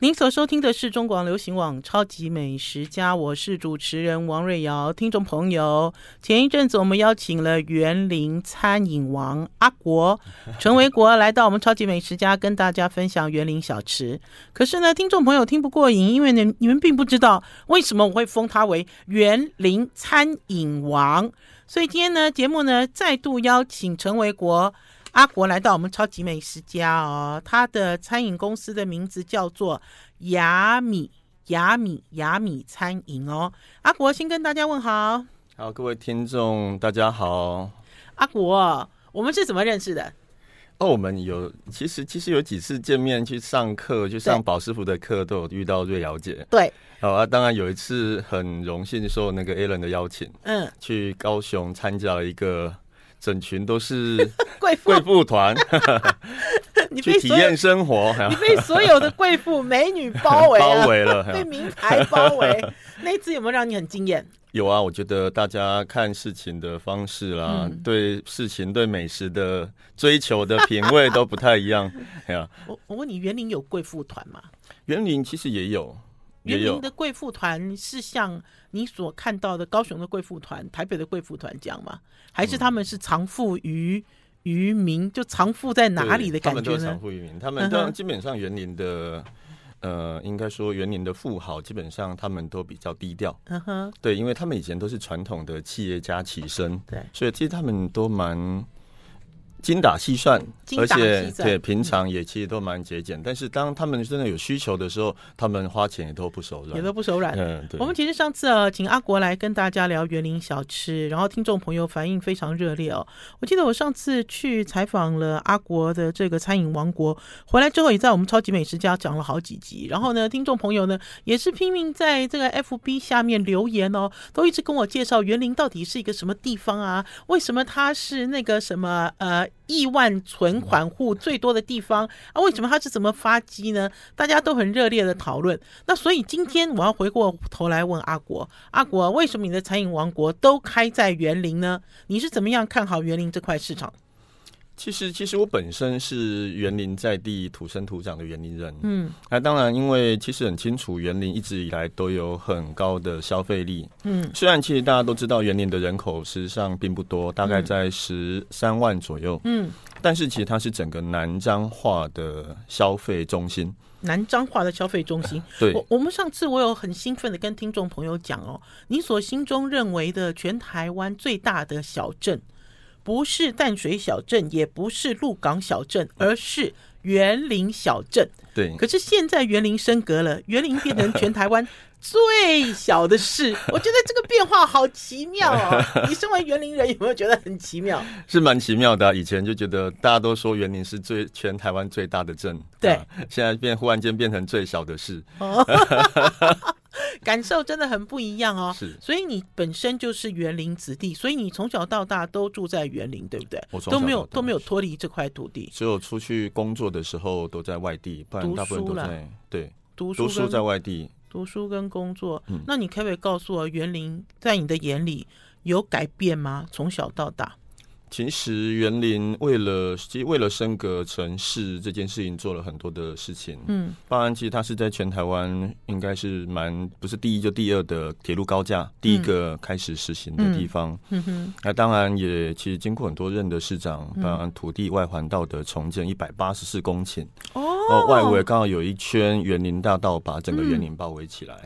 您所收听的是中广流行网《超级美食家》，我是主持人王瑞瑶。听众朋友，前一阵子我们邀请了园林餐饮王阿国陈维国来到我们《超级美食家》，跟大家分享园林小吃。可是呢，听众朋友听不过瘾，因为呢，你们并不知道为什么我会封他为园林餐饮王。所以今天呢，节目呢再度邀请陈维国。阿国来到我们超级美食家哦，他的餐饮公司的名字叫做雅米雅米雅米餐饮哦。阿国先跟大家问好，好，各位听众大家好。阿国，我们是怎么认识的？哦，我们有其实其实有几次见面去上课，去上宝师傅的课，都有遇到瑞瑶姐。对，好啊，当然有一次很荣幸受那个 Alan 的邀请，嗯，去高雄参加了一个。整群都是 贵妇贵妇团，去体验生活。你被所有的贵妇美女包围，包围了，被名牌包围。那一次有没有让你很惊艳？有啊，我觉得大家看事情的方式啦，嗯、对事情、对美食的追求的品味都不太一样。哎呀，我我问你，园林有贵妇团吗？园林其实也有。员林的贵妇团是像你所看到的高雄的贵妇团、台北的贵妇团这样吗？还是他们是藏富于于民，就藏富在哪里的感觉呢？他们都藏富于民，他们当然基本上园林的，呃，应该说园林的富豪基本上他们都比较低调。嗯哼，对，因为他们以前都是传统的企业家起身，对，所以其实他们都蛮。精打细算，而且对平常也其实都蛮节俭。但是当他们真的有需求的时候，他们花钱也都不手软，也都不手软。嗯，对。我们其实上次啊，请阿国来跟大家聊园林小吃，然后听众朋友反应非常热烈哦。我记得我上次去采访了阿国的这个餐饮王国，回来之后也在我们超级美食家讲了好几集。然后呢，听众朋友呢也是拼命在这个 FB 下面留言哦，都一直跟我介绍园林到底是一个什么地方啊？为什么它是那个什么呃？亿万存款户最多的地方啊，为什么它是怎么发迹呢？大家都很热烈的讨论。那所以今天我要回过头来问阿国，阿国，为什么你的餐饮王国都开在园林呢？你是怎么样看好园林这块市场？其实，其实我本身是园林在地土生土长的园林人。嗯，那当然，因为其实很清楚，园林一直以来都有很高的消费力。嗯，虽然其实大家都知道，园林的人口实际上并不多，大概在十三万左右。嗯，但是其实它是整个南彰化的消费中心。南彰化的消费中心。对，我我们上次我有很兴奋的跟听众朋友讲哦，你所心中认为的全台湾最大的小镇。不是淡水小镇，也不是鹿港小镇，而是园林小镇。对，可是现在园林升格了，园林变成全台湾最小的市。我觉得这个变化好奇妙哦。你身为园林人，有没有觉得很奇妙？是蛮奇妙的啊。以前就觉得大家都说园林是最全台湾最大的镇，对，啊，现在变忽然间变成最小的市。感受真的很不一样哦，是，所以你本身就是园林子弟，所以你从小到大都住在园林，对不对？都没有都没有脱离这块土地，只有出去工作的时候都在外地，不然大部分都在对读书读书在外地，读书跟工作。嗯，那你可不可以告诉我，园林在你的眼里有改变吗？从小到大？其实园林为了其实为了升格城市这件事情做了很多的事情，嗯，当然其实它是在全台湾应该是蛮不是第一就第二的铁路高架第一个开始实行的地方，嗯。哼，那当然也其实经过很多任的市长，当然土地外环道的重建一百八十四公顷，哦，外围刚好有一圈园林大道把整个园林包围起来，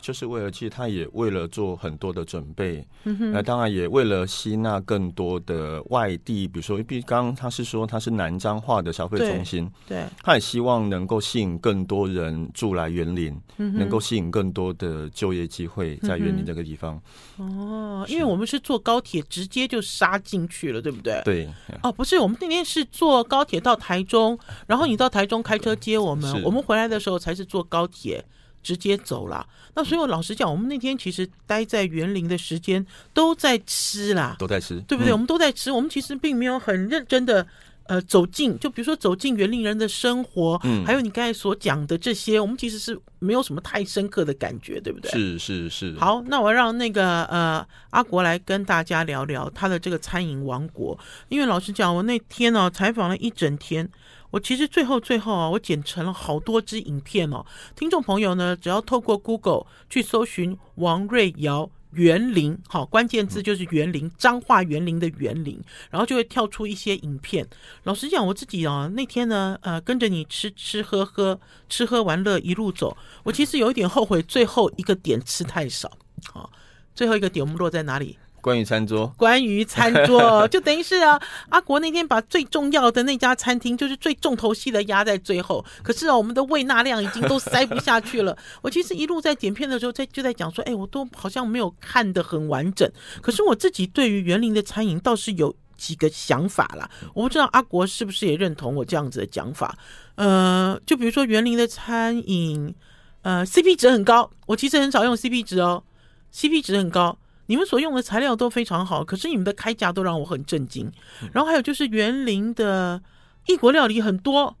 就是为了其实他也为了做很多的准备，那当然也为了吸纳更多的。外地，比如说，比刚刚他是说他是南彰化的消费中心，对，对，他也希望能够吸引更多人住来园林，嗯、能够吸引更多的就业机会在园林这个地方。哦，因为我们是坐高铁直接就杀进去了，对不对？对。哦，不是，我们那天是坐高铁到台中，然后你到台中开车接我们，我们回来的时候才是坐高铁。直接走了，那所以我老实讲，我们那天其实待在园林的时间都在吃啦，都在吃，对不对？嗯、我们都在吃，我们其实并没有很认真的呃走进，就比如说走进园林人的生活，嗯，还有你刚才所讲的这些，我们其实是没有什么太深刻的感觉，对不对？是是是。好，那我让那个呃阿国来跟大家聊聊他的这个餐饮王国，因为老实讲，我那天呢、哦、采访了一整天。我其实最后最后啊，我剪成了好多支影片哦。听众朋友呢，只要透过 Google 去搜寻王瑞瑶员林，好，关键字就是园林，彰化园林的园林，然后就会跳出一些影片。老实讲，我自己啊，那天呢，呃，跟着你吃吃喝喝，吃喝玩乐一路走，我其实有一点后悔，最后一个点吃太少。好，最后一个点我们落在哪里？关于餐桌，关于餐桌，就等于是啊，阿国那天把最重要的那家餐厅，就是最重头戏的压在最后。可是啊，我们的胃纳量已经都塞不下去了。我其实一路在剪片的时候，在就在讲说，哎，我都好像没有看得很完整。可是我自己对于园林的餐饮倒是有几个想法啦。我不知道阿国是不是也认同我这样子的讲法？呃，就比如说园林的餐饮，呃，CP 值很高。我其实很少用 CP 值哦，CP 值很高。你们所用的材料都非常好，可是你们的开价都让我很震惊。然后还有就是园林的异国料理很多，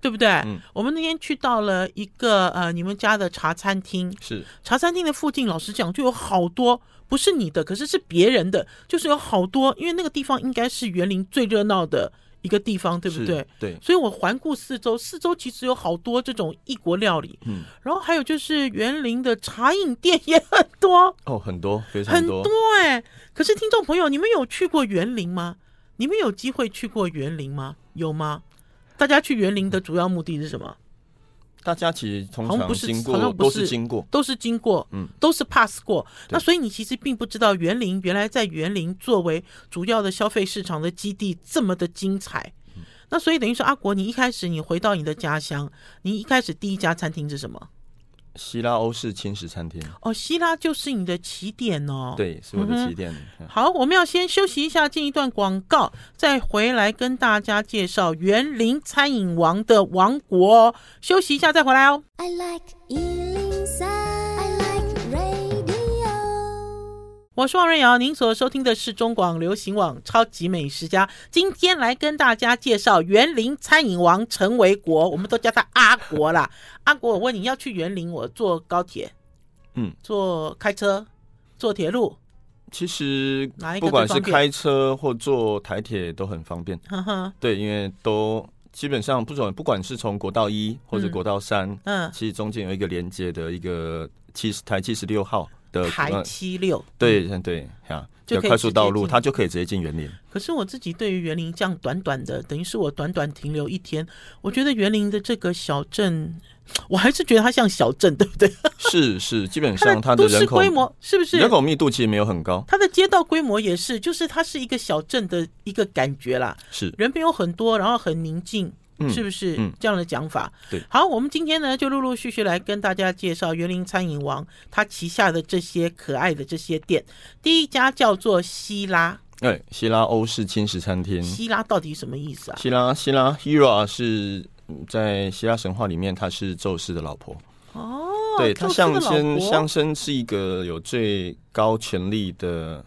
对不对？嗯。我们那天去到了一个呃你们家的茶餐厅，是茶餐厅的附近，老实讲就有好多不是你的，可是是别人的，就是有好多，因为那个地方应该是园林最热闹的。一个地方，对不对？对，所以我环顾四周，四周其实有好多这种异国料理。嗯，然后还有就是园林的茶饮店也很多哦，很多，非常多，很多哎、欸。可是听众朋友，你们有去过园林吗？你们有机会去过园林吗？有吗？大家去园林的主要目的是什么？大家其实通常不是经过，好像不是都是经过，都是经过，嗯，都是 pass 过。那所以你其实并不知道园林原来在园林作为主要的消费市场的基地这么的精彩。那所以等于说，阿国，你一开始你回到你的家乡，你一开始第一家餐厅是什么？希腊欧式轻食餐厅。哦，希腊就是你的起点哦。对，是我的起点。嗯、好，我们要先休息一下，进一段广告，再回来跟大家介绍园林餐饮王的王国。休息一下再回来哦。I like 我是王瑞瑶，您所收听的是中广流行网《超级美食家》，今天来跟大家介绍园林餐饮王陈维国，我们都叫他阿国啦。阿国，我问你要去园林，我坐高铁，嗯，坐开车，坐铁路，其实不管是开车或坐台铁都很方便。呵呵，对，因为都基本上不管不管是从国道一或者国道三，嗯，其实中间有一个连接的一个七十台七十六号。的台七六，对对呀，就快速道路，它就可以直接进园林。可是我自己对于园林这样短短的，等于是我短短停留一天，我觉得园林的这个小镇，我还是觉得它像小镇，对不对？是是，基本上它的人口规模是不是人口密度其实没有很高，它的街道规模也是，就是它是一个小镇的一个感觉啦，是人没有很多，然后很宁静。是不是这样的讲法？对，好，我们今天呢就陆陆续续来跟大家介绍园林餐饮王他旗下的这些可爱的这些店。第一家叫做希拉，哎，希拉欧式轻食餐厅。希拉到底什么意思啊？希拉，希拉，Hera 是在希腊神话里面，她是宙斯的老婆。哦，对，她象征象征是一个有最高权力的。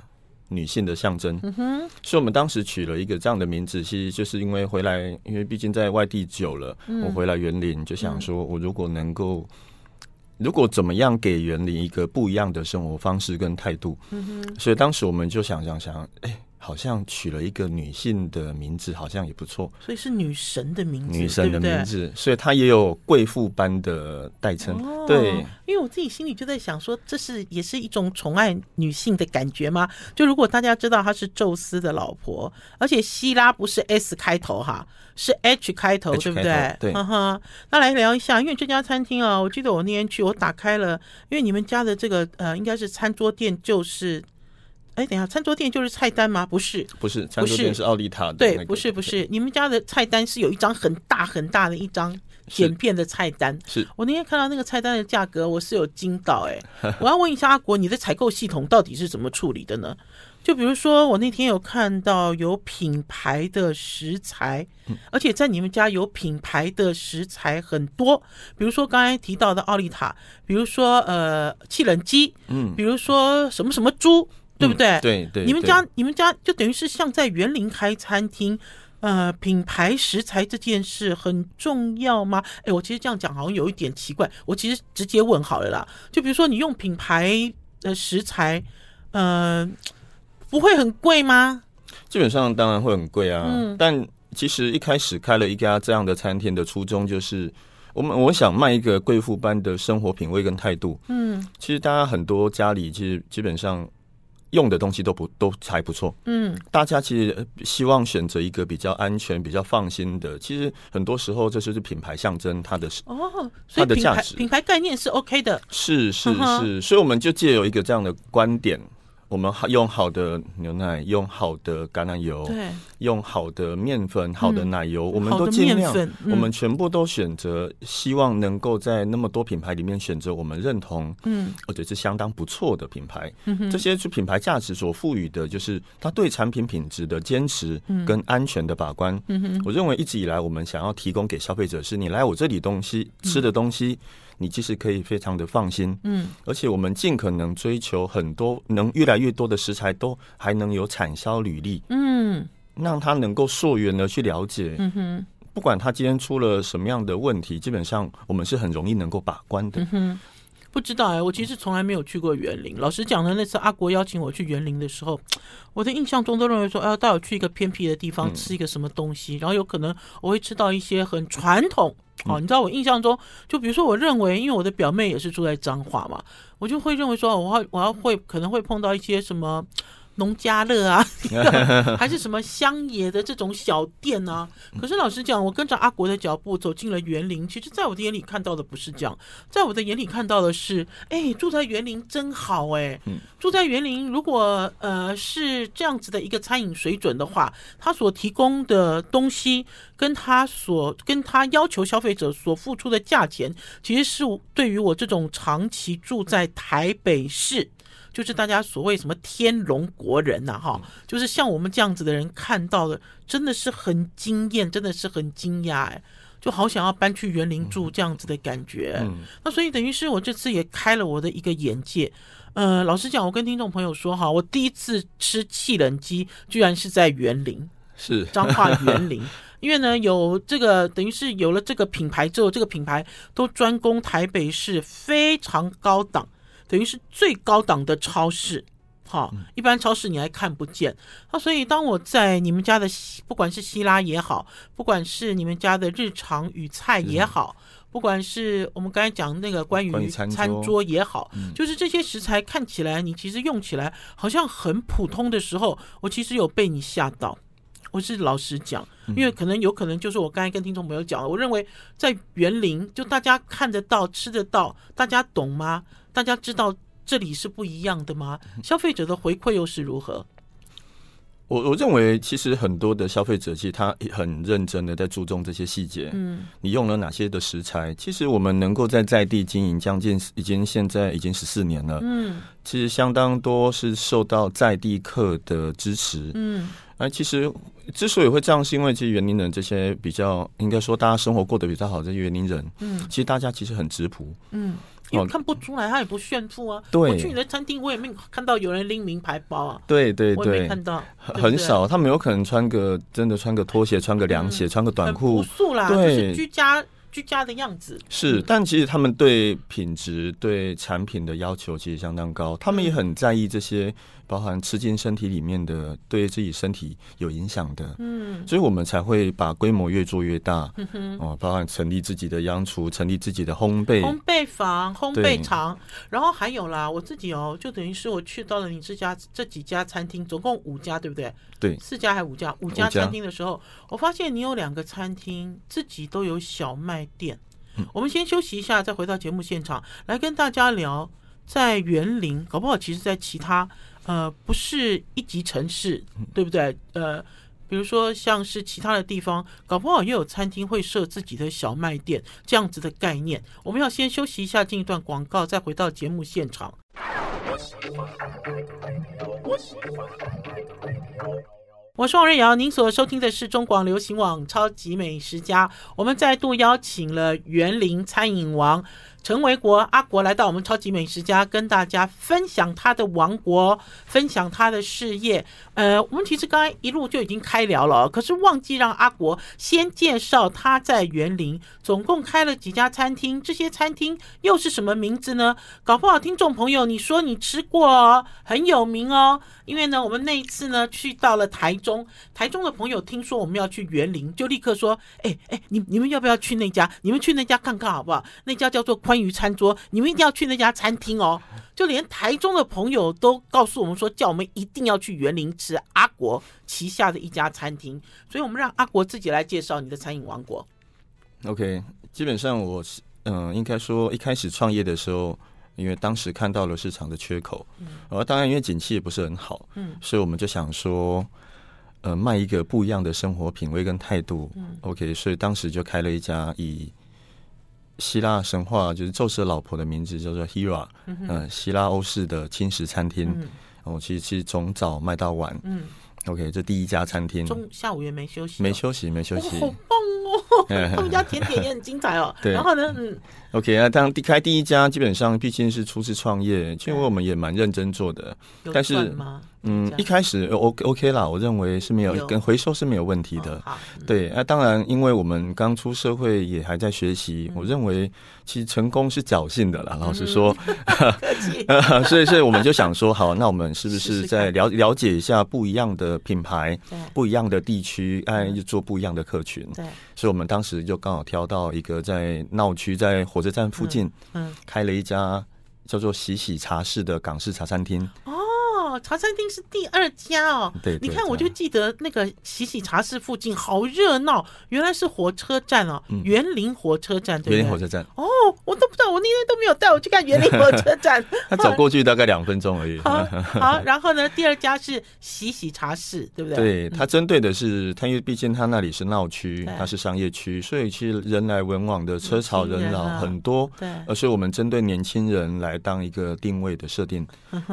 女性的象征，嗯哼，所以我们当时取了一个这样的名字，其实就是因为回来，因为毕竟在外地久了，嗯、我回来园林就想说，我如果能够，如果怎么样给园林一个不一样的生活方式跟态度，所以当时我们就想想想，哎、欸。好像取了一个女性的名字，好像也不错。所以是女神的名字，女神的名字，所以她也有贵妇般的代称。哦、对，因为我自己心里就在想说，这是也是一种宠爱女性的感觉吗？就如果大家知道她是宙斯的老婆，而且希拉不是 S 开头哈，是 H 开头，对不对？对，哈哈。那来聊一下，因为这家餐厅啊，我记得我那天去，我打开了，因为你们家的这个呃，应该是餐桌店，就是。哎，等一下，餐桌店就是菜单吗？不是，不是，餐桌店是奥利塔的、那个。对，不是，不是，你们家的菜单是有一张很大很大的一张简便的菜单。是我那天看到那个菜单的价格，我是有惊到哎。我要问一下阿国，你的采购系统到底是怎么处理的呢？就比如说，我那天有看到有品牌的食材，而且在你们家有品牌的食材很多，比如说刚才提到的奥利塔，比如说呃气冷鸡，嗯，比如说什么什么猪。对不对？对对，你们家你们家就等于是像在园林开餐厅，呃，品牌食材这件事很重要吗？哎，我其实这样讲好像有一点奇怪。我其实直接问好了啦。就比如说，你用品牌的食材，呃，不会很贵吗？基本上当然会很贵啊。嗯。但其实一开始开了一家这样的餐厅的初衷，就是我们我想卖一个贵妇般的生活品味跟态度。嗯。其实大家很多家里其实基本上。用的东西都不都还不错，嗯，大家其实希望选择一个比较安全、比较放心的。其实很多时候这就是品牌象征它的哦，它的价值，品牌概念是 OK 的，是是是，所以我们就借由一个这样的观点。我们用好的牛奶，用好的橄榄油，对，用好的面粉、好的奶油，嗯、我们都尽量，嗯、我们全部都选择，希望能够在那么多品牌里面选择我们认同，嗯，而且是相当不错的品牌。嗯、这些是品牌价值所赋予的，就是它对产品品质的坚持跟安全的把关。嗯、我认为一直以来我们想要提供给消费者是，你来我这里东西吃的东西。嗯你其实可以非常的放心，嗯，而且我们尽可能追求很多，能越来越多的食材都还能有产销履历，嗯，让他能够溯源的去了解，嗯哼，不管他今天出了什么样的问题，基本上我们是很容易能够把关的。嗯哼，不知道哎、欸，我其实从来没有去过园林。老实讲呢，那次阿国邀请我去园林的时候，我的印象中都认为说，要带我去一个偏僻的地方吃一个什么东西，嗯、然后有可能我会吃到一些很传统。哦，你知道我印象中，就比如说，我认为，因为我的表妹也是住在彰化嘛，我就会认为说，我要我要会可能会碰到一些什么。农家乐啊，还是什么乡野的这种小店啊？可是老实讲，我跟着阿国的脚步走进了园林，其实在我的眼里看到的不是这样，在我的眼里看到的是，哎，住在园林真好哎！住在园林，如果呃是这样子的一个餐饮水准的话，他所提供的东西，跟他所跟他要求消费者所付出的价钱，其实是对于我这种长期住在台北市。就是大家所谓什么天龙国人呐，哈，就是像我们这样子的人看到的，真的是很惊艳，真的是很惊讶，哎，就好想要搬去园林住这样子的感觉。嗯，那所以等于是我这次也开了我的一个眼界。呃，老实讲，我跟听众朋友说哈，我第一次吃气冷鸡，居然是在园林，是彰化园林，因为呢有这个等于是有了这个品牌之后，这个品牌都专攻台北市非常高档。等于是最高档的超市，好，一般超市你还看不见。那所以当我在你们家的不管是希拉也好，不管是你们家的日常与菜也好，不管是我们刚才讲那个关于餐桌也好，就是这些食材看起来你其实用起来好像很普通的时候，我其实有被你吓到。我是老实讲，因为可能有可能就是我刚才跟听众朋友讲了，我认为在园林就大家看得到、吃得到，大家懂吗？大家知道这里是不一样的吗？消费者的回馈又是如何？我我认为，其实很多的消费者其实他很认真的在注重这些细节。嗯，你用了哪些的食材？其实我们能够在在地经营将近已经现在已经十四年了。嗯，其实相当多是受到在地客的支持。嗯，而其实之所以会这样，是因为其实园林人这些比较应该说大家生活过得比较好的这些园林人，嗯，其实大家其实很质朴。嗯。因为看不出来，他也不炫富啊。对，我去你的餐厅，我也没看到有人拎名牌包啊。对对对，我也没看到，很少。他们有可能穿个真的穿个拖鞋，穿个凉鞋，穿个短裤，朴素啦，就是居家居家的样子。是，但其实他们对品质、对产品的要求其实相当高，他们也很在意这些。包含吃进身体里面的，对自己身体有影响的，嗯，所以我们才会把规模越做越大，嗯哼，哦，包含成立自己的央厨，成立自己的烘焙。烘焙房、烘焙厂，然后还有啦，我自己哦，就等于是我去到了你这家这几家餐厅，总共五家，对不对？对，四家还五家，五家。餐厅的时候，我发现你有两个餐厅自己都有小卖店。嗯，我们先休息一下，再回到节目现场来跟大家聊，在园林，搞不好其实在其他。呃，不是一级城市，对不对？呃，比如说像是其他的地方，搞不好又有餐厅会设自己的小卖店这样子的概念。我们要先休息一下，进一段广告，再回到节目现场。我是王瑞瑶，您所收听的是中广流行网《超级美食家》，我们再度邀请了园林餐饮王。陈维国阿国来到我们超级美食家，跟大家分享他的王国，分享他的事业。呃，我们其实刚才一路就已经开聊了，可是忘记让阿国先介绍他在园林总共开了几家餐厅，这些餐厅又是什么名字呢？搞不好听众朋友，你说你吃过哦，很有名哦。因为呢，我们那一次呢去到了台中，台中的朋友听说我们要去园林，就立刻说：“哎哎，你你们要不要去那家？你们去那家看看好不好？那家叫做宽愉餐桌，你们一定要去那家餐厅哦。”就连台中的朋友都告诉我们说，叫我们一定要去园林吃阿国旗下的一家餐厅。所以我们让阿国自己来介绍你的餐饮王国。OK，基本上我是嗯，应该说一开始创业的时候。因为当时看到了市场的缺口，嗯而、嗯、当然因为景气也不是很好，嗯，所以我们就想说，呃，卖一个不一样的生活品味跟态度，嗯，OK，所以当时就开了一家以希腊神话就是宙斯的老婆的名字叫做 Hera，嗯、呃，希腊欧式的轻食餐厅，嗯，我其实其实从早卖到晚，嗯，OK，这第一家餐厅，中下午也没休息、哦，没休息，没休息，哦、好棒哦，他们家甜点也很精彩哦，对，然后呢，嗯。OK 那，当第开第一家，基本上毕竟是初次创业，其实我们也蛮认真做的。但是，嗯，一开始 OK OK 啦，我认为是没有跟回收是没有问题的。对，那当然，因为我们刚出社会，也还在学习。我认为，其实成功是侥幸的啦。老实说，所以，所以我们就想说，好，那我们是不是在了了解一下不一样的品牌，不一样的地区，哎，就做不一样的客群。对，所以我们当时就刚好挑到一个在闹区，在火车站附近，嗯，开了一家叫做“喜喜茶室”的港式茶餐厅。哦，茶餐厅是第二家哦。对，你看，我就记得那个洗洗茶室附近好热闹，原来是火车站哦，园林火车站，对，员林火车站。哦，我都不知道，我那天都没有带我去看园林火车站。他走过去大概两分钟而已。好，然后呢，第二家是洗洗茶室，对不对？对，它针对的是它，因为毕竟它那里是闹区，它是商业区，所以其实人来人往的车潮人潮很多。对，而是我们针对年轻人来当一个定位的设定，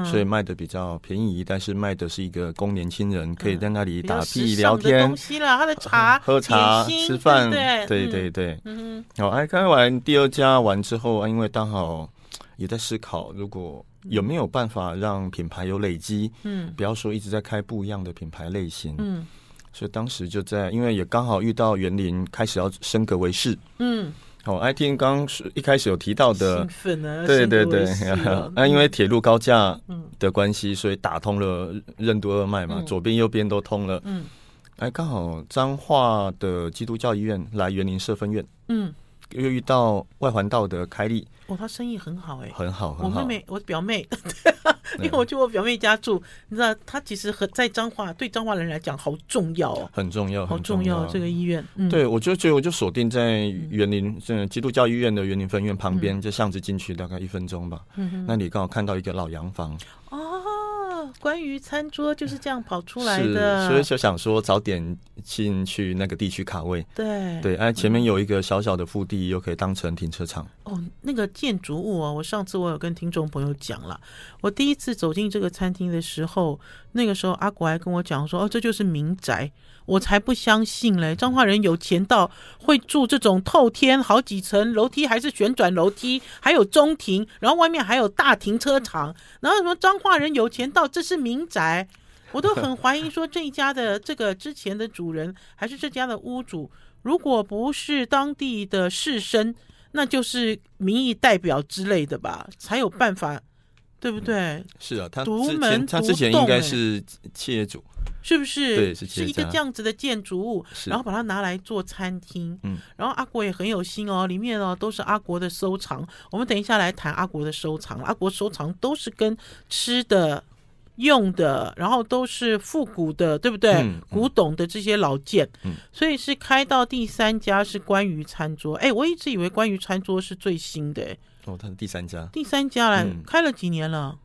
所以卖的比较便宜，但是卖的是一个供年轻人可以在那里打屁聊天，东西了，他的茶、喝茶、吃饭，对对对。嗯，好，哎，开完第二家完之后啊，因为刚好也在思考，如果有没有办法让品牌有累积，嗯，不要说一直在开不一样的品牌类型，嗯，所以当时就在，因为也刚好遇到园林开始要升格为市，嗯。好，，I T 刚是一开始有提到的，对对对，啊，因为铁路高架的关系，所以打通了任督二脉嘛，左边右边都通了。嗯，哎，刚好彰化的基督教医院来园林社分院，嗯，又遇到外环道的开立。哦，他生意很好哎，很好很好。我妹妹，我表妹，因为我去我表妹家住，你知道，他其实和在彰化，对彰化人来讲好重要哦，很重要，好重要这个医院。对，我就觉得我就锁定在园林，这基督教医院的园林分院旁边，就巷子进去大概一分钟吧。嗯，那你刚好看到一个老洋房。关于餐桌就是这样跑出来的，所以就想说早点进去那个地区卡位。对对，哎，前面有一个小小的腹地，又可以当成停车场。哦，那个建筑物啊，我上次我有跟听众朋友讲了，我第一次走进这个餐厅的时候，那个时候阿国还跟我讲说，哦，这就是民宅。我才不相信嘞！彰化人有钱到会住这种透天好几层楼梯，还是旋转楼梯，还有中庭，然后外面还有大停车场。然后什么彰化人有钱到这是民宅，我都很怀疑说这一家的这个之前的主人还是这家的屋主，如果不是当地的士绅，那就是民意代表之类的吧，才有办法，对不对？是啊，他之前他之前应该是企业主。是不是？对，是，是一个这样子的建筑物，然后把它拿来做餐厅。嗯，然后阿国也很有心哦，里面哦都是阿国的收藏。我们等一下来谈阿国的收藏。阿国收藏都是跟吃的、用的，然后都是复古的，对不对？嗯、古董的这些老件。嗯，所以是开到第三家是关于餐桌。哎，我一直以为关于餐桌是最新的。哦，它是第三家。第三家来、嗯、开了几年了？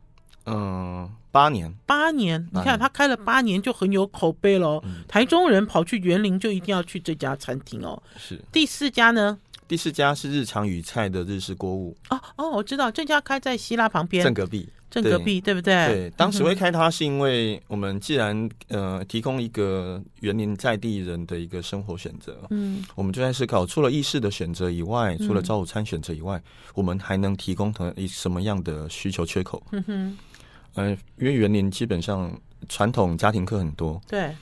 嗯。八年，八年，你看他开了八年就很有口碑了。嗯、台中人跑去园林就一定要去这家餐厅哦。是第四家呢？第四家是日常与菜的日式锅物。哦哦，我知道这家开在希腊旁边，正隔壁。正隔壁对，不对？对，当时会开它是因为我们既然呃提供一个园林在地人的一个生活选择，嗯，我们就在思考，除了意式的选择以外，除了早午餐选择以外，嗯、我们还能提供同一什么样的需求缺口？嗯哼，呃，因为园林基本上传统家庭客很多，对。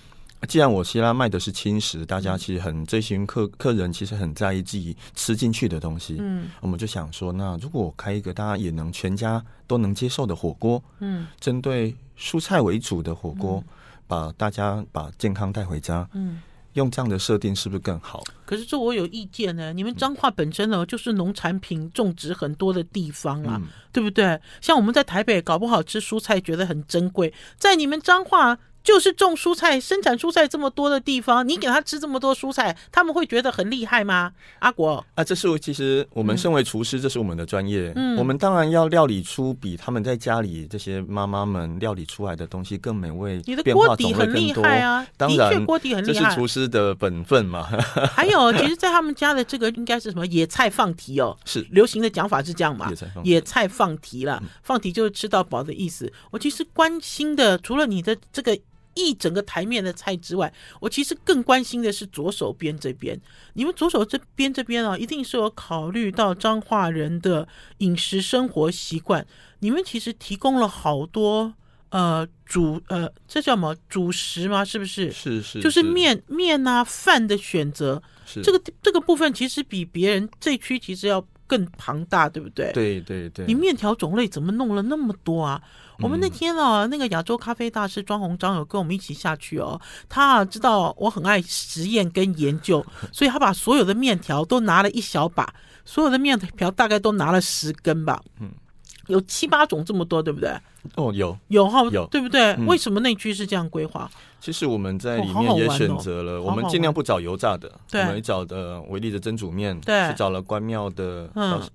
既然我希拉卖的是轻食，大家其实很这群客客人其实很在意自己吃进去的东西。嗯，我们就想说，那如果我开一个大家也能全家都能接受的火锅，嗯，针对蔬菜为主的火锅，嗯，把大家把健康带回家，嗯，用这样的设定是不是更好？可是这我有意见呢。你们彰化本身呢，就是农产品种植很多的地方啊，嗯，对不对？像我们在台北搞不好吃蔬菜觉得很珍贵，在你们彰化。就是种蔬菜、生产蔬菜这么多的地方，你给他吃这么多蔬菜，他们会觉得很厉害吗？阿国啊，这是其实我们身为厨师，这是我们的专业。嗯，我们当然要料理出比他们在家里这些妈妈们料理出来的东西更美味。你的锅底很厉害啊，当然锅底很厉害，这是厨师的本分嘛。还有，其实，在他们家的这个应该是什么野菜放题哦，是流行的讲法是这样嘛？野菜放野菜放题了，放题就是吃到饱的意思。我其实关心的，除了你的这个。一整个台面的菜之外，我其实更关心的是左手边这边。你们左手这边这边啊，一定是有考虑到彰化人的饮食生活习惯。你们其实提供了好多呃主呃，这叫什么主食吗？是不是？是是，就是面面啊饭的选择。是这个这个部分其实比别人这区其实要更庞大，对不对？对对对。你面条种类怎么弄了那么多啊？我们那天啊，那个亚洲咖啡大师庄鸿章有跟我们一起下去哦。他知道我很爱实验跟研究，所以他把所有的面条都拿了一小把，所有的面条大概都拿了十根吧。嗯，有七八种这么多，对不对？哦，有。有哈，有对不对？为什么那区是这样规划？其实我们在里面也选择了，我们尽量不找油炸的，我们找的维力的蒸煮面，对，是找了关庙的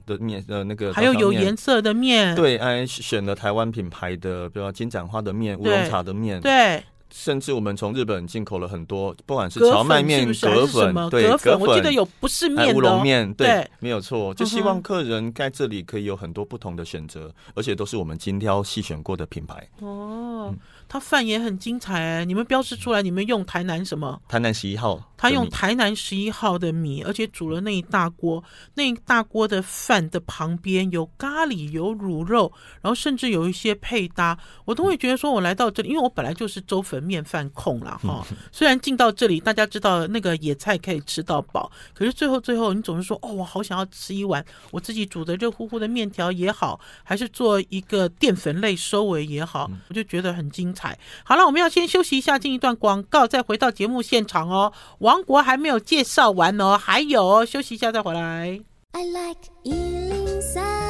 的面呃那个，还有有颜色的面，对，哎，选了台湾品牌的，比如说金盏花的面、乌龙茶的面，对。甚至我们从日本进口了很多，不管是荞麦面、葛粉，对，葛粉，我记得有不是面的乌龙面，对，没有错。就希望客人在这里可以有很多不同的选择，而且都是我们精挑细选过的品牌。哦，他饭也很精彩哎！你们标示出来，你们用台南什么？台南十一号。他用台南十一号的米，而且煮了那一大锅，那一大锅的饭的旁边有咖喱，有卤肉，然后甚至有一些配搭，我都会觉得说，我来到这里，因为我本来就是粥粉面饭控啦。哈。虽然进到这里，大家知道那个野菜可以吃到饱，可是最后最后，你总是说，哦，我好想要吃一碗我自己煮的热乎乎的面条也好，还是做一个淀粉类收尾也好，我就觉得很精彩。好了，我们要先休息一下，进一段广告，再回到节目现场哦。王国还没有介绍完哦，还有哦，休息一下再回来。I like 103,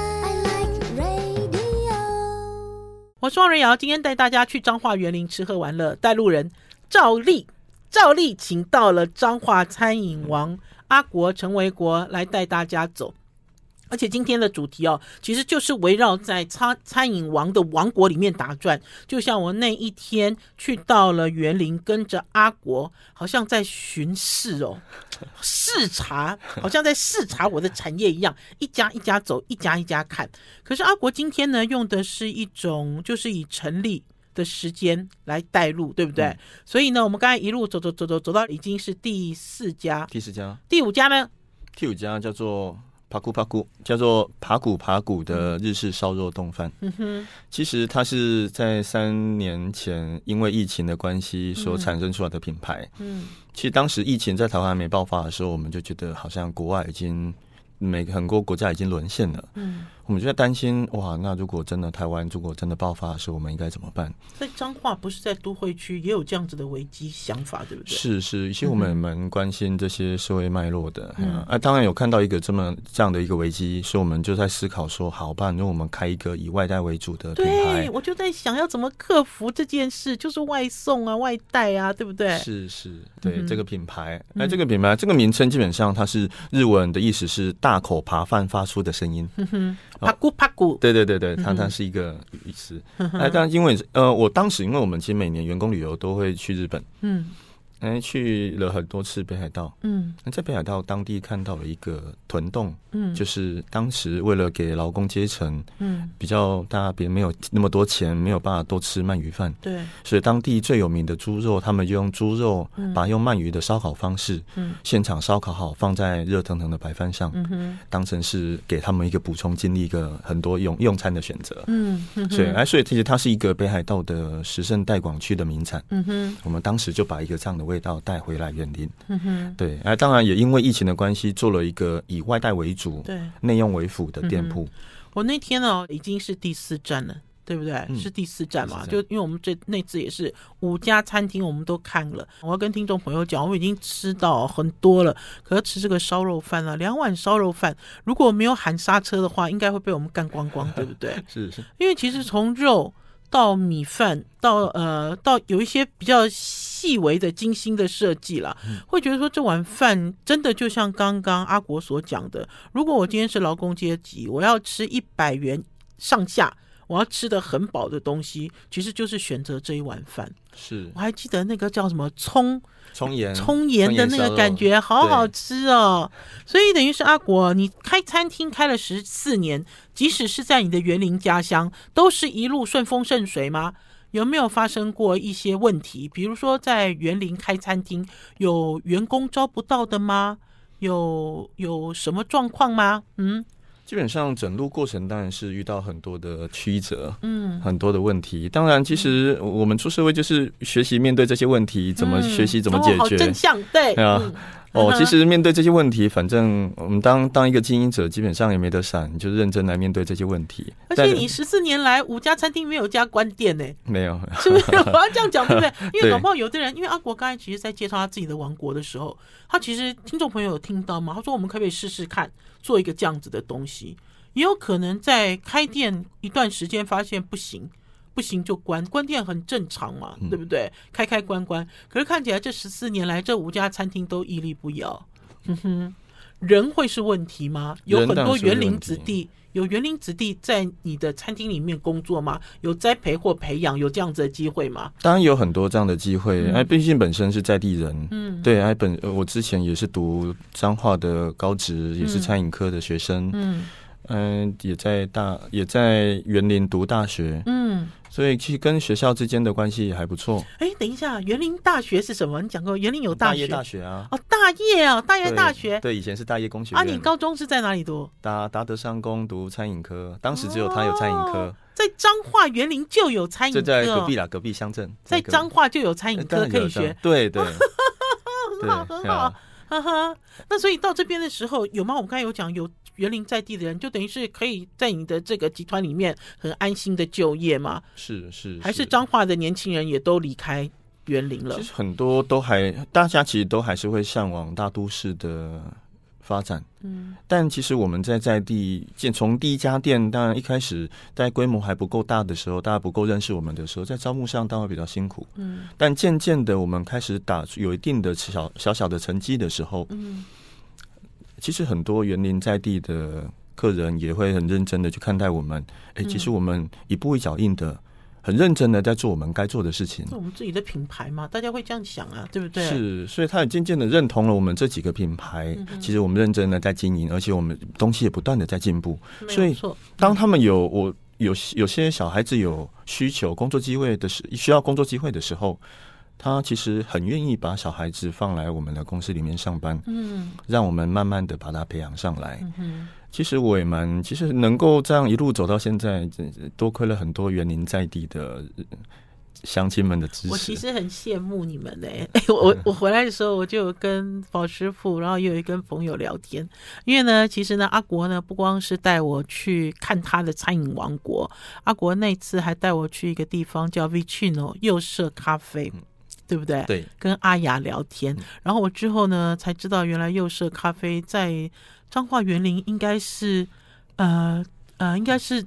我是王瑞瑶，今天带大家去彰化园林吃喝玩乐，带路人赵丽，赵丽请到了彰化餐饮王阿国陈维国来带大家走。而且今天的主题哦，其实就是围绕在餐餐饮王的王国里面打转。就像我那一天去到了园林，跟着阿国，好像在巡视哦，视察，好像在视察我的产业一样，一家一家走，一家一家看。可是阿国今天呢，用的是一种就是以成立的时间来带路，对不对？嗯、所以呢，我们刚才一路走走走走走到已经是第四家，第四家，第五家呢？第五家叫做。叫做爬古爬古的日式烧肉冻饭。嗯哼，其实它是在三年前因为疫情的关系所产生出来的品牌。嗯，其实当时疫情在台湾还没爆发的时候，我们就觉得好像国外已经每个很多国家已经沦陷了。嗯。我们就在担心，哇，那如果真的台湾如果真的爆发的时候，我们应该怎么办？在彰化不是在都会区也有这样子的危机想法，对不对？是是，其实我们蛮关心这些社会脉络的。嗯，啊，当然有看到一个这么这样的一个危机，所以我们就在思考说，好吧，那我们开一个以外带为主的品牌。对，我就在想要怎么克服这件事，就是外送啊、外带啊，对不对？是是，对、嗯、这个品牌，哎，这个品牌这个名称基本上它是日文的意思是大口扒饭发出的声音。嗯哼。帕古帕古，对对对对，他他是一个意思。哎、嗯，但因为呃，我当时因为我们其实每年员工旅游都会去日本，嗯，哎，去了很多次北海道。嗯，那在北海道当地看到了一个屯洞，嗯，就是当时为了给劳工阶层，嗯，比较大家别没有那么多钱，没有办法多吃鳗鱼饭，对，所以当地最有名的猪肉，他们就用猪肉，把用鳗鱼的烧烤方式，嗯，现场烧烤好，放在热腾腾的白饭上，嗯，当成是给他们一个补充精力，一个很多用用餐的选择，嗯，所以哎，所以其实它是一个北海道的石胜代广区的名产，嗯哼，我们当时就把一个这样的味道带回来园林，嗯哼，对，哎，当然也因为疫情的关系，做了一个以外带为主，对，内用为辅的店铺。我那天呢，已经是第四站了，对不对？嗯、是第四站嘛？就因为我们这那次也是五家餐厅，我们都看了。我要跟听众朋友讲，我们已经吃到很多了，可是吃这个烧肉饭啊，两碗烧肉饭，如果没有喊刹车的话，应该会被我们干光光，对不对？是是，因为其实从肉到米饭到呃到有一些比较细微的精心的设计了，会觉得说这碗饭真的就像刚刚阿国所讲的，如果我今天是劳工阶级，我要吃一百元上下。我要吃的很饱的东西，其实就是选择这一碗饭。是，我还记得那个叫什么葱葱盐葱盐的那个感觉，好好吃哦。所以等于是阿国，你开餐厅开了十四年，即使是在你的园林家乡，都是一路顺风顺水吗？有没有发生过一些问题？比如说在园林开餐厅，有员工招不到的吗？有有什么状况吗？嗯。基本上整路过程当然是遇到很多的曲折，嗯，很多的问题。当然，其实我们出社会就是学习面对这些问题，怎么学习怎么解决。真相对啊，哦，其实面对这些问题，反正我们当当一个经营者，基本上也没得闪，就是认真来面对这些问题。而且你十四年来五家餐厅没有家关店呢？没有，是不是？我要这样讲对不对？因为搞不好有的人，因为阿国刚才其实在介绍他自己的王国的时候，他其实听众朋友有听到吗？他说我们可不可以试试看？做一个这样子的东西，也有可能在开店一段时间发现不行，不行就关，关店很正常嘛，对不对？开开关关，可是看起来这十四年来这五家餐厅都屹立不摇。哼哼，人会是问题吗？有很多园林子弟。有园林子弟在你的餐厅里面工作吗？有栽培或培养有这样子的机会吗？当然有很多这样的机会。哎、嗯，毕竟本身是在地人，嗯，对，哎，本我之前也是读彰化的高职，也是餐饮科的学生，嗯。嗯，也在大也在园林读大学，嗯，所以其实跟学校之间的关系也还不错。哎，等一下，园林大学是什么？你讲过园林有大学？大业大学啊？哦，大业啊，大业大学。对，以前是大业工学院。啊，你高中是在哪里读？达达德商工读餐饮科，当时只有他有餐饮科。在彰化园林就有餐饮科，就在隔壁啦，隔壁乡镇。在彰化就有餐饮科可以学，对 对，很好很好。哈哈，那所以到这边的时候有吗？我们刚才有讲有员林在地的人，就等于是可以在你的这个集团里面很安心的就业吗？是是，是，还是彰化的年轻人也都离开园林了？其实很多都还，大家其实都还是会向往大都市的。发展，嗯，但其实我们在在地建，从第一家店，当然一开始在规模还不够大的时候，大家不够认识我们的时候，在招募上当然比较辛苦，嗯，但渐渐的我们开始打有一定的小小小的成绩的时候，嗯，其实很多园林在地的客人也会很认真的去看待我们，哎、欸，其实我们一步一脚印的。很认真的在做我们该做的事情，是我们自己的品牌嘛，大家会这样想啊，对不对？是，所以他也渐渐的认同了我们这几个品牌。嗯、其实我们认真的在经营，而且我们东西也不断的在进步。所以当他们有我有有些小孩子有需求工作机会的时，需要工作机会的时候，他其实很愿意把小孩子放来我们的公司里面上班。嗯，让我们慢慢的把他培养上来。嗯。其实我也蛮，其实能够这样一路走到现在，多亏了很多园林在地的乡亲们的支持。我其实很羡慕你们嘞、欸！我我回来的时候，我就有跟宝师傅，然后又有跟朋友聊天。因为呢，其实呢，阿国呢不光是带我去看他的餐饮王国，阿国那次还带我去一个地方叫 Vicino 右舍咖啡，对不对？对，跟阿雅聊天。然后我之后呢才知道，原来右舍咖啡在。彰化园林应该是，呃呃，应该是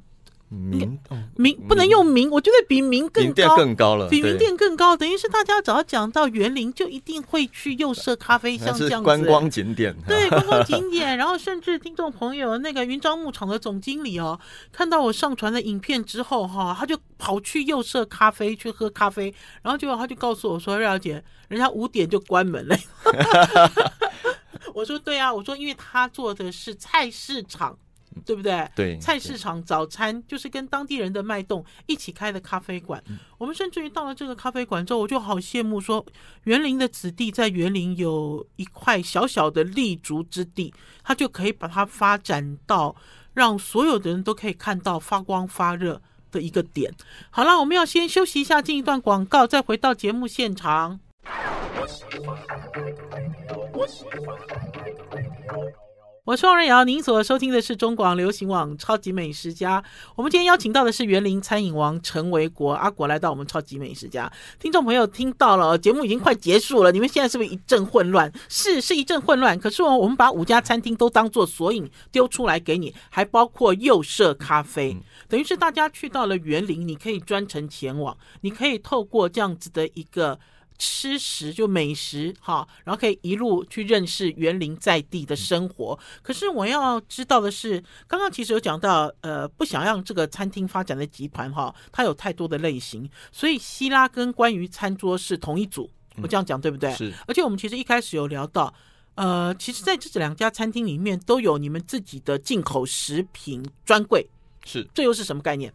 名名不能用名，我觉得比名更高，更高了，比名店更高。等于是大家只要讲到园林，就一定会去右舍咖啡，像这样子观光景点，对观光景点。然后甚至听众朋友，那个云樟牧场的总经理哦，看到我上传的影片之后哈，他就跑去右舍咖啡去喝咖啡，然后结果他就告诉我说：“瑞瑶姐，人家五点就关门了。” 我说：“对啊，我说因为他做的是菜市场。”对不对？对，菜市场早餐就是跟当地人的脉动一起开的咖啡馆。嗯、我们甚至于到了这个咖啡馆之后，我就好羡慕说，园林的子弟在园林有一块小小的立足之地，他就可以把它发展到让所有的人都可以看到发光发热的一个点。好了，我们要先休息一下，进一段广告，再回到节目现场。我是王瑞瑶，您所收听的是中广流行网《超级美食家》。我们今天邀请到的是园林餐饮王陈维国阿国来到我们《超级美食家》。听众朋友听到了，节目已经快结束了，你们现在是不是一阵混乱？是，是一阵混乱。可是我我们把五家餐厅都当做索引丢出来给你，还包括右舍咖啡，等于是大家去到了园林，你可以专程前往，你可以透过这样子的一个。吃食就美食哈，然后可以一路去认识园林在地的生活。可是我要知道的是，刚刚其实有讲到，呃，不想让这个餐厅发展的集团哈，它有太多的类型，所以希拉跟关于餐桌是同一组。我这样讲对不对？是。而且我们其实一开始有聊到，呃，其实在这两家餐厅里面都有你们自己的进口食品专柜，是。这又是什么概念？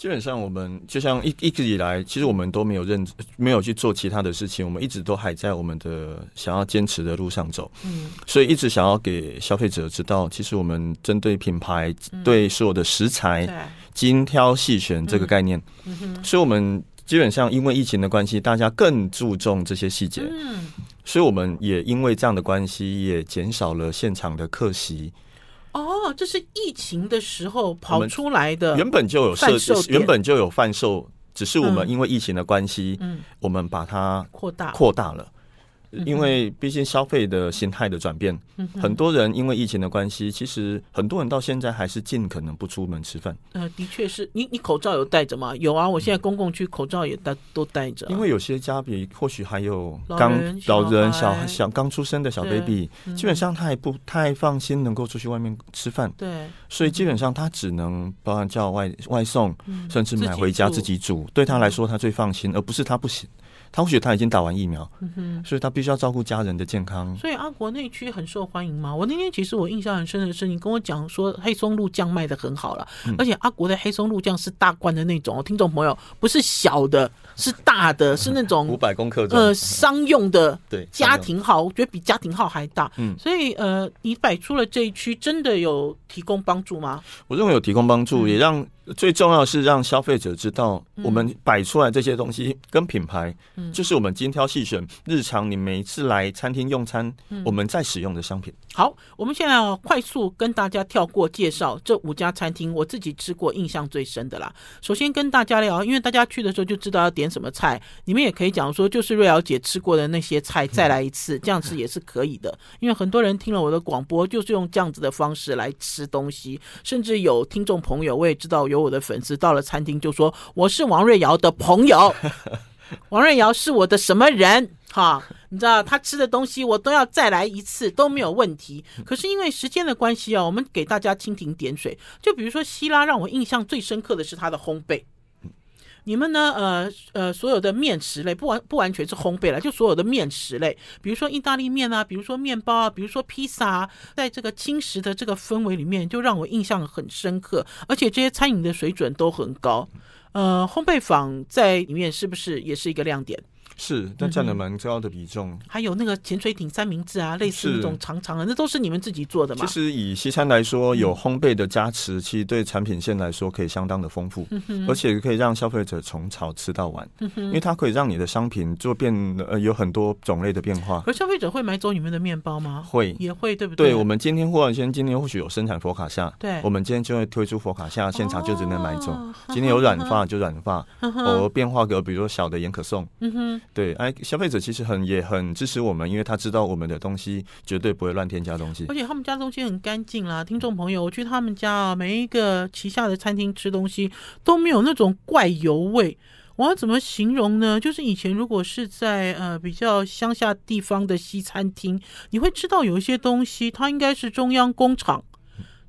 基本上，我们就像一一直以来，其实我们都没有认，没有去做其他的事情，我们一直都还在我们的想要坚持的路上走。嗯，所以一直想要给消费者知道，其实我们针对品牌、对所有的食材精挑细选这个概念。嗯，所以我们基本上因为疫情的关系，大家更注重这些细节。嗯，所以我们也因为这样的关系，也减少了现场的客席。哦，这是疫情的时候跑出来的，原本就有设置，原本就有贩售，只是我们因为疫情的关系，嗯，我们把它扩大扩大了。因为毕竟消费的心态的转变，很多人因为疫情的关系，其实很多人到现在还是尽可能不出门吃饭。呃，的确是你，你口罩有戴着吗？有啊，我现在公共区口罩也戴都戴着。因为有些家里或许还有刚老人、小小刚出生的小 baby，基本上他也不太放心能够出去外面吃饭。对，所以基本上他只能包含叫外外送，甚至买回家自己煮。对他来说，他最放心，而不是他不行。他或许他已经打完疫苗，嗯哼，所以他必须要照顾家人的健康。所以阿国那区很受欢迎吗？我那天其实我印象很深的是，你跟我讲说黑松露酱卖的很好了，嗯，而且阿国的黑松露酱是大罐的那种，听众朋友不是小的，是大的，是那种五百公克呃商用的，对家庭号，我觉得比家庭号还大。嗯，所以呃，你摆出了这一区，真的有提供帮助吗？我认为有提供帮助，嗯，也让。最重要的是让消费者知道，我们摆出来这些东西跟品牌，就是我们精挑细选，日常你每一次来餐厅用餐，我们在使用的商品。好，我们现在要快速跟大家跳过介绍这五家餐厅，我自己吃过印象最深的啦。首先跟大家聊，因为大家去的时候就知道要点什么菜，你们也可以讲说，就是瑞瑶姐吃过的那些菜再来一次，这样子也是可以的。因为很多人听了我的广播，就是用这样子的方式来吃东西，甚至有听众朋友，我也知道有。我的粉丝到了餐厅就说：“我是王瑞瑶的朋友，王瑞瑶是我的什么人？哈，你知道他吃的东西我都要再来一次都没有问题。可是因为时间的关系啊，我们给大家蜻蜓点水。就比如说希拉，让我印象最深刻的是他的烘焙。”你们呢？呃呃，所有的面食类不完不完全是烘焙了，就所有的面食类，比如说意大利面啊，比如说面包啊，比如说披萨啊，在这个轻食的这个氛围里面，就让我印象很深刻，而且这些餐饮的水准都很高。呃，烘焙坊在里面是不是也是一个亮点？是，但占了蛮高的比重。还有那个潜水艇三明治啊，类似那种长长的，那都是你们自己做的吗？其实以西餐来说，有烘焙的加持，其实对产品线来说可以相当的丰富，而且可以让消费者从早吃到晚，因为它可以让你的商品做变呃有很多种类的变化。而消费者会买走你们的面包吗？会，也会，对不对？对，我们今天或者先今天或许有生产佛卡夏，对，我们今天就会推出佛卡夏，现场就只能买走。今天有软发就软发，偶尔变化个比如说小的盐可颂，嗯哼，对，哎，消费者其实很也很支持我们，因为他知道我们的东西绝对不会乱添加东西，而且他们家东西很干净啦。听众朋友，我去他们家啊，每一个旗下的餐厅吃东西都没有那种怪油味。我要怎么形容呢？就是以前如果是在呃比较乡下地方的西餐厅，你会知道有一些东西它应该是中央工厂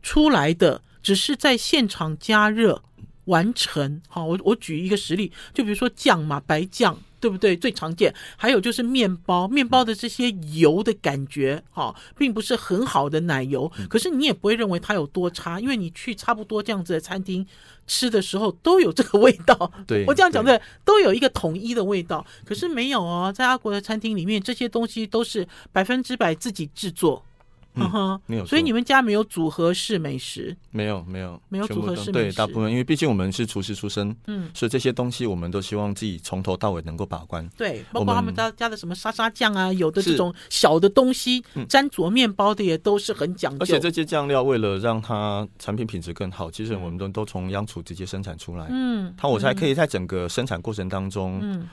出来的，只是在现场加热完成。好，我我举一个实例，就比如说酱嘛，白酱。对不对？最常见，还有就是面包，面包的这些油的感觉，哈，并不是很好的奶油，可是你也不会认为它有多差，因为你去差不多这样子的餐厅吃的时候，都有这个 味道。对，我这样讲对，都有一个统一的味道。可是没有哦，在阿国的餐厅里面，这些东西都是百分之百自己制作。嗯哼，没有，所以你们家没有组合式美食，没有，没有，没有组合式美食。对，大部分因为毕竟我们是厨师出身，嗯，所以这些东西我们都希望自己从头到尾能够把关。对，包括他们家加的什么沙沙酱啊，有的这种小的东西沾着面包的也都是很讲究。而且这些酱料为了让它产品品质更好，其实我们都都从央厨直接生产出来。嗯，它我才可以在整个生产过程当中，嗯，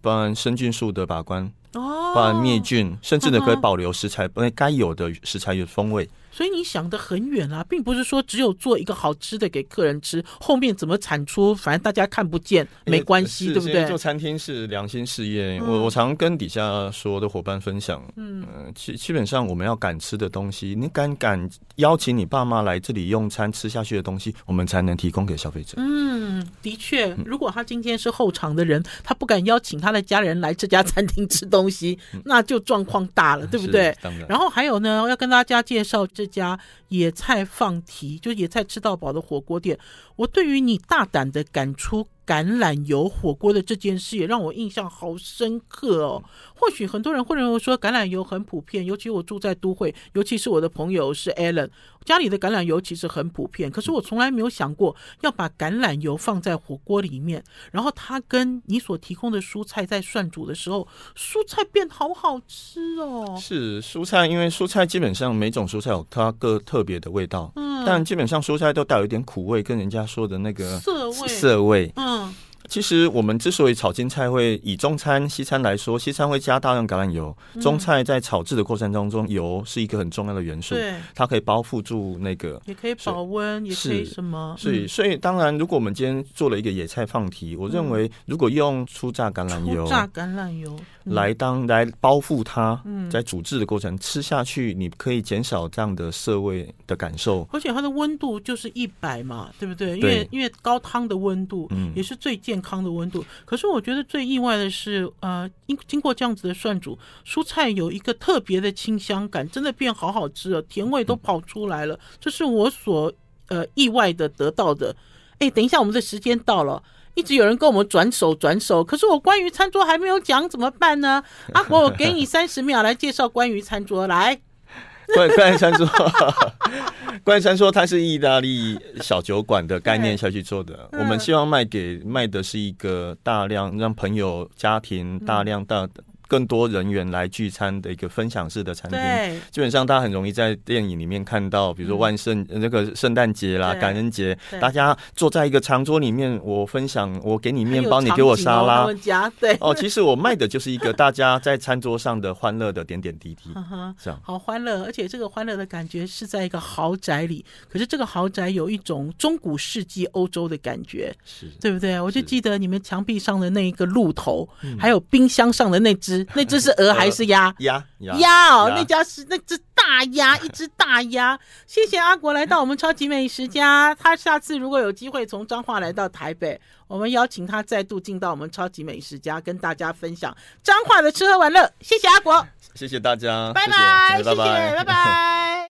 包含生菌素的把关。哦，把灭菌，甚至呢可以保留食材不该有的食材的风味。所以你想得很远啊，并不是说只有做一个好吃的给客人吃，后面怎么产出，反正大家看不见，没关系，欸、对不对？做餐厅是良心事业，嗯、我我常跟底下说的伙伴分享，嗯，基、呃、基本上我们要敢吃的东西，你敢敢邀请你爸妈来这里用餐吃下去的东西，我们才能提供给消费者。嗯，的确，如果他今天是后场的人，他不敢邀请他的家人来这家餐厅吃东西，嗯、那就状况大了，对不对？当然。然后还有呢，要跟大家介绍。这家野菜放题，就野菜吃到饱的火锅店，我对于你大胆的敢出橄榄油火锅的这件事，也让我印象好深刻哦。或许很多人会认为说橄榄油很普遍，尤其我住在都会，尤其是我的朋友是 Alan，家里的橄榄油其实很普遍。可是我从来没有想过要把橄榄油放在火锅里面，然后它跟你所提供的蔬菜在涮煮的时候，蔬菜变好好吃哦。是蔬菜，因为蔬菜基本上每种蔬菜有它各特别的味道，嗯，但基本上蔬菜都带有一点苦味，跟人家说的那个涩味，涩味，嗯。Uh-huh. 其实我们之所以炒青菜会以中餐、西餐来说，西餐会加大量橄榄油，中菜在炒制的过程当中，油是一个很重要的元素，对，它可以包覆住那个，也可以保温，也可以什么，所以所以当然，如果我们今天做了一个野菜放题，我认为如果用初榨橄榄油，初榨橄榄油。来当来包覆它，在煮制的过程、嗯、吃下去，你可以减少这样的涩味的感受。而且它的温度就是一百嘛，对不对？因为因为高汤的温度，也是最健康的温度。可是我觉得最意外的是，呃，经经过这样子的涮煮，蔬菜有一个特别的清香感，真的变好好吃了，甜味都跑出来了。这是我所呃意外的得到的。哎，等一下，我们的时间到了。一直有人跟我们转手转手，可是我关于餐桌还没有讲，怎么办呢？阿国，我给你三十秒来介绍关于餐桌。来，关关于餐桌，关于餐桌，它是意大利小酒馆的概念下去做的。我们希望卖给卖的是一个大量让朋友家庭大量大的。更多人员来聚餐的一个分享式的餐厅，基本上大家很容易在电影里面看到，比如说万圣那个圣诞节啦、感恩节，大家坐在一个长桌里面，我分享，我给你面包，你给我沙拉，对，哦，其实我卖的就是一个大家在餐桌上的欢乐的点点滴滴，这样。好欢乐，而且这个欢乐的感觉是在一个豪宅里，可是这个豪宅有一种中古世纪欧洲的感觉，是。对不对？我就记得你们墙壁上的那一个鹿头，还有冰箱上的那只。那只是鹅还是鸭？鸭鸭哦，那家是那只大鸭，一只大鸭。谢谢阿国来到我们超级美食家，他下次如果有机会从彰化来到台北，我们邀请他再度进到我们超级美食家，跟大家分享彰化的吃喝玩乐。谢谢阿国，谢谢大家，拜拜，谢谢，拜拜。